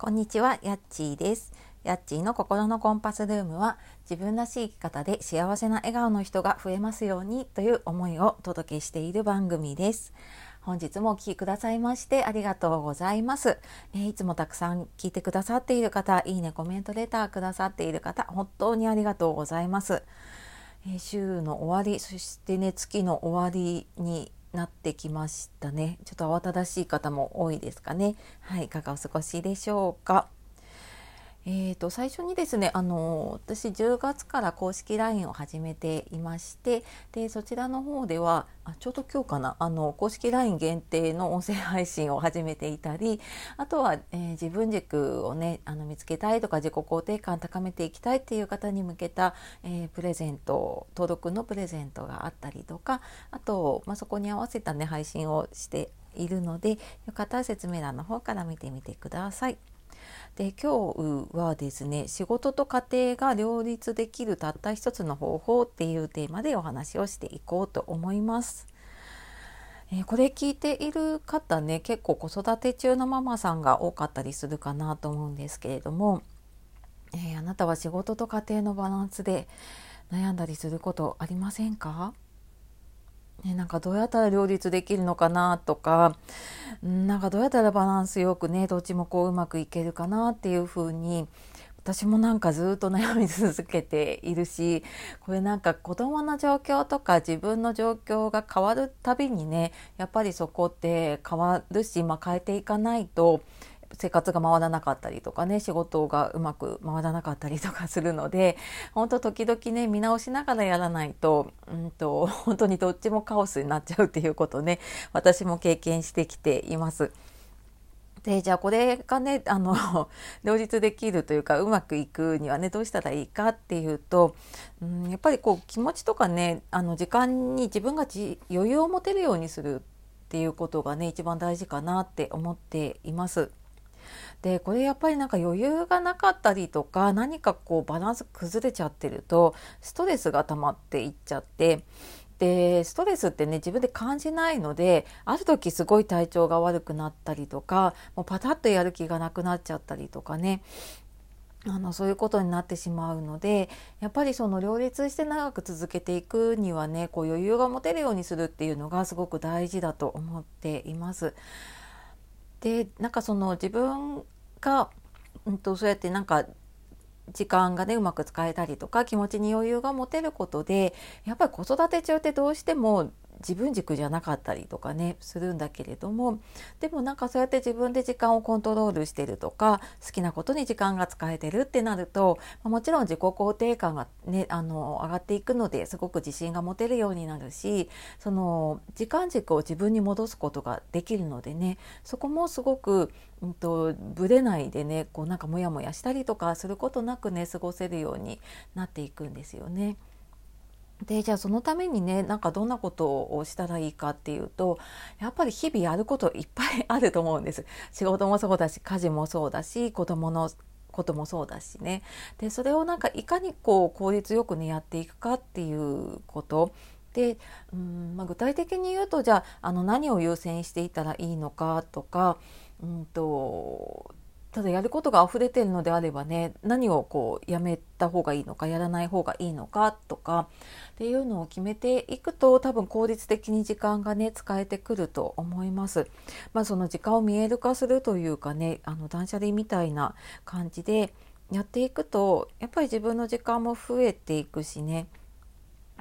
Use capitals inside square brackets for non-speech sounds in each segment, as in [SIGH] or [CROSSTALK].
こんにちは、やっちーです。やっちーの心のコンパスルームは自分らしい生き方で幸せな笑顔の人が増えますようにという思いをお届けしている番組です。本日もお聴きくださいましてありがとうございます、えー、いつもたくさん聞いてくださっている方、いいね、コメントレターくださっている方、本当にありがとうございます。えー、週の終わり、そしてね、月の終わりになってきましたね。ちょっと慌ただしい方も多いですかね。はい、いかがお過ごしでしょうか？えーと、最初にですねあの私10月から公式 LINE を始めていましてでそちらの方ではあちょうど今日かなあの公式 LINE 限定の音声配信を始めていたりあとは、えー、自分軸をねあの見つけたいとか自己肯定感高めていきたいっていう方に向けた、えー、プレゼント登録のプレゼントがあったりとかあと、まあ、そこに合わせたね配信をしているのでよかったら説明欄の方から見てみてください。で今日はですね仕事と家庭が両立できるたった一つの方法っていうテーマでお話をしていこうと思います。えー、これ聞いている方ね結構子育て中のママさんが多かったりするかなと思うんですけれども、えー、あなたは仕事と家庭のバランスで悩んだりすることありませんか？ね、なんかどうやったら両立できるのかなとかなんかどうやったらバランスよくねどっちもこううまくいけるかなっていうふうに私もなんかずっと悩み続けているしこれなんか子どもの状況とか自分の状況が変わるたびにねやっぱりそこって変わるし、まあ、変えていかないと生活が回らなかったりとかね仕事がうまく回らなかったりとかするので [LAUGHS] 本当時々ね見直しながらやらないと,、うんと、[LAUGHS] 本当にどっちもカオスになっちゃうっていうことね私も経験してきています。でじゃあこれがねあの [LAUGHS] 両立できるというかうまくいくにはねどうしたらいいかっていうと、うん、やっぱりこう気持ちとかねあの時間に自分が余裕を持てるようにするっていうことがね一番大事かなって思っています。でこれやっぱりなんか余裕がなかったりとか何かこうバランス崩れちゃってるとストレスが溜まっていっちゃってでストレスってね自分で感じないのである時すごい体調が悪くなったりとかもうパタッとやる気がなくなっちゃったりとかねあのそういうことになってしまうのでやっぱりその両立して長く続けていくにはねこう余裕が持てるようにするっていうのがすごく大事だと思っています。でなんかその自分が、うんと、そうやってなんか時間がねうまく使えたりとか気持ちに余裕が持てることでやっぱり子育て中ってどうしても自分軸じゃなかったりとかねするんだけれどもでもなんかそうやって自分で時間をコントロールしてるとか好きなことに時間が使えてるってなるともちろん自己肯定感がねあの上がっていくのですごく自信が持てるようになるしその時間軸を自分に戻すことができるのでねそこもすごく、うんと、ぶれないでねこうなんかモヤモヤしたりとかすることなくね過ごせるようになっていくんですよね。でじゃあそのためにねなんかどんなことをしたらいいかっていうとやっぱり日々やることいっぱいあると思うんです。[LAUGHS] 仕事もそうだし家事もそうだし子供のこともそうだしねでそれをなんかいかにこう効率よくねやっていくかっていうことでうん、まあ、具体的に言うとじゃああの何を優先していったらいいのかとかうんとただやることが溢れてるのであればね何をこうやめた方がいいのかやらない方がいいのかとかっていうのを決めていくと多分効率的に時間がね使えてくると思います。まあ、その時間を見える化するというかねあの断捨離みたいな感じでやっていくとやっぱり自分の時間も増えていくしね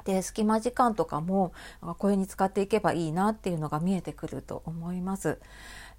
で隙間時間とかもこれに使っていけばいいなっていうのが見えてくると思います。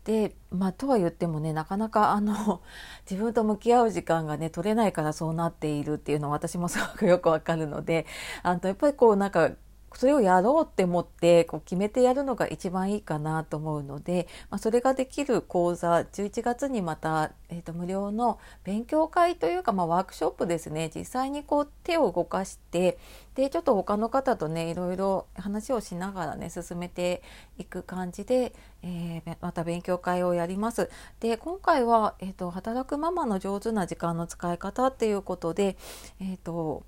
でまあとは言ってもねなかなかあの [LAUGHS] 自分と向き合う時間がね取れないからそうなっているっていうのは私もすごくよくわかるのであのやっぱりこうなんかそれをやろうって思ってこう決めてやるのが一番いいかなと思うので、まあ、それができる講座11月にまた、えー、と無料の勉強会というか、まあ、ワークショップですね実際にこう手を動かしてでちょっと他の方とねいろいろ話をしながらね進めていく感じで、えー、また勉強会をやります。で今回は、えーと、働くママの上手な時間の使い方っていうことで、えーと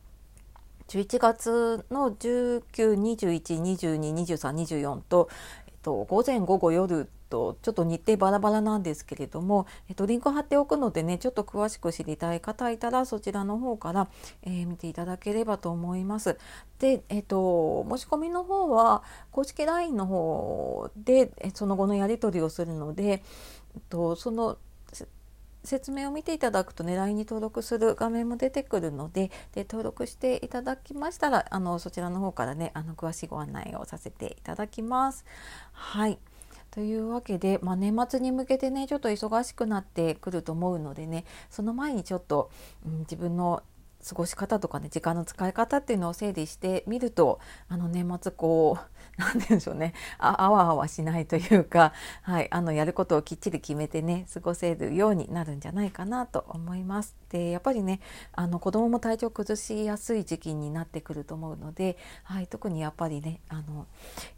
11月の19、21、22、23、24と、えっと、午前午後夜と、ちょっと日程バラバラなんですけれども、えっと、リンク貼っておくのでねちょっと詳しく知りたい方いたらそちらの方から、えー、見ていただければと思います。で、えっと、申し込みの方は公式 LINE の方でその後のやり取りをするので、えっと、その説明を見ていただくとね LINE に登録する画面も出てくるのでで登録していただきましたらあのそちらの方からねあの詳しいご案内をさせていただきます。はいというわけで、まあ、年末に向けてねちょっと忙しくなってくると思うのでねその前にちょっと、うん、自分の過ごし方とかね時間の使い方っていうのを整理してみるとあの年末こう [LAUGHS] 何て言うんでしょうねああわあわしないというか、[LAUGHS] はい、あのやることをきっちり決めてね過ごせるようになるんじゃないかなと思います。でやっぱりねあの子供も体調崩しやすい時期になってくると思うので、はい、特にやっぱりねあの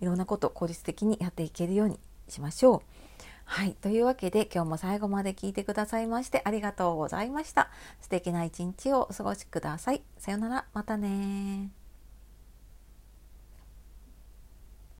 いろんなことを効率的にやっていけるようにしましょう。はい。というわけで今日も最後まで聞いてくださいましてありがとうございました。素敵な一日をお過ごしください。さようなら。またね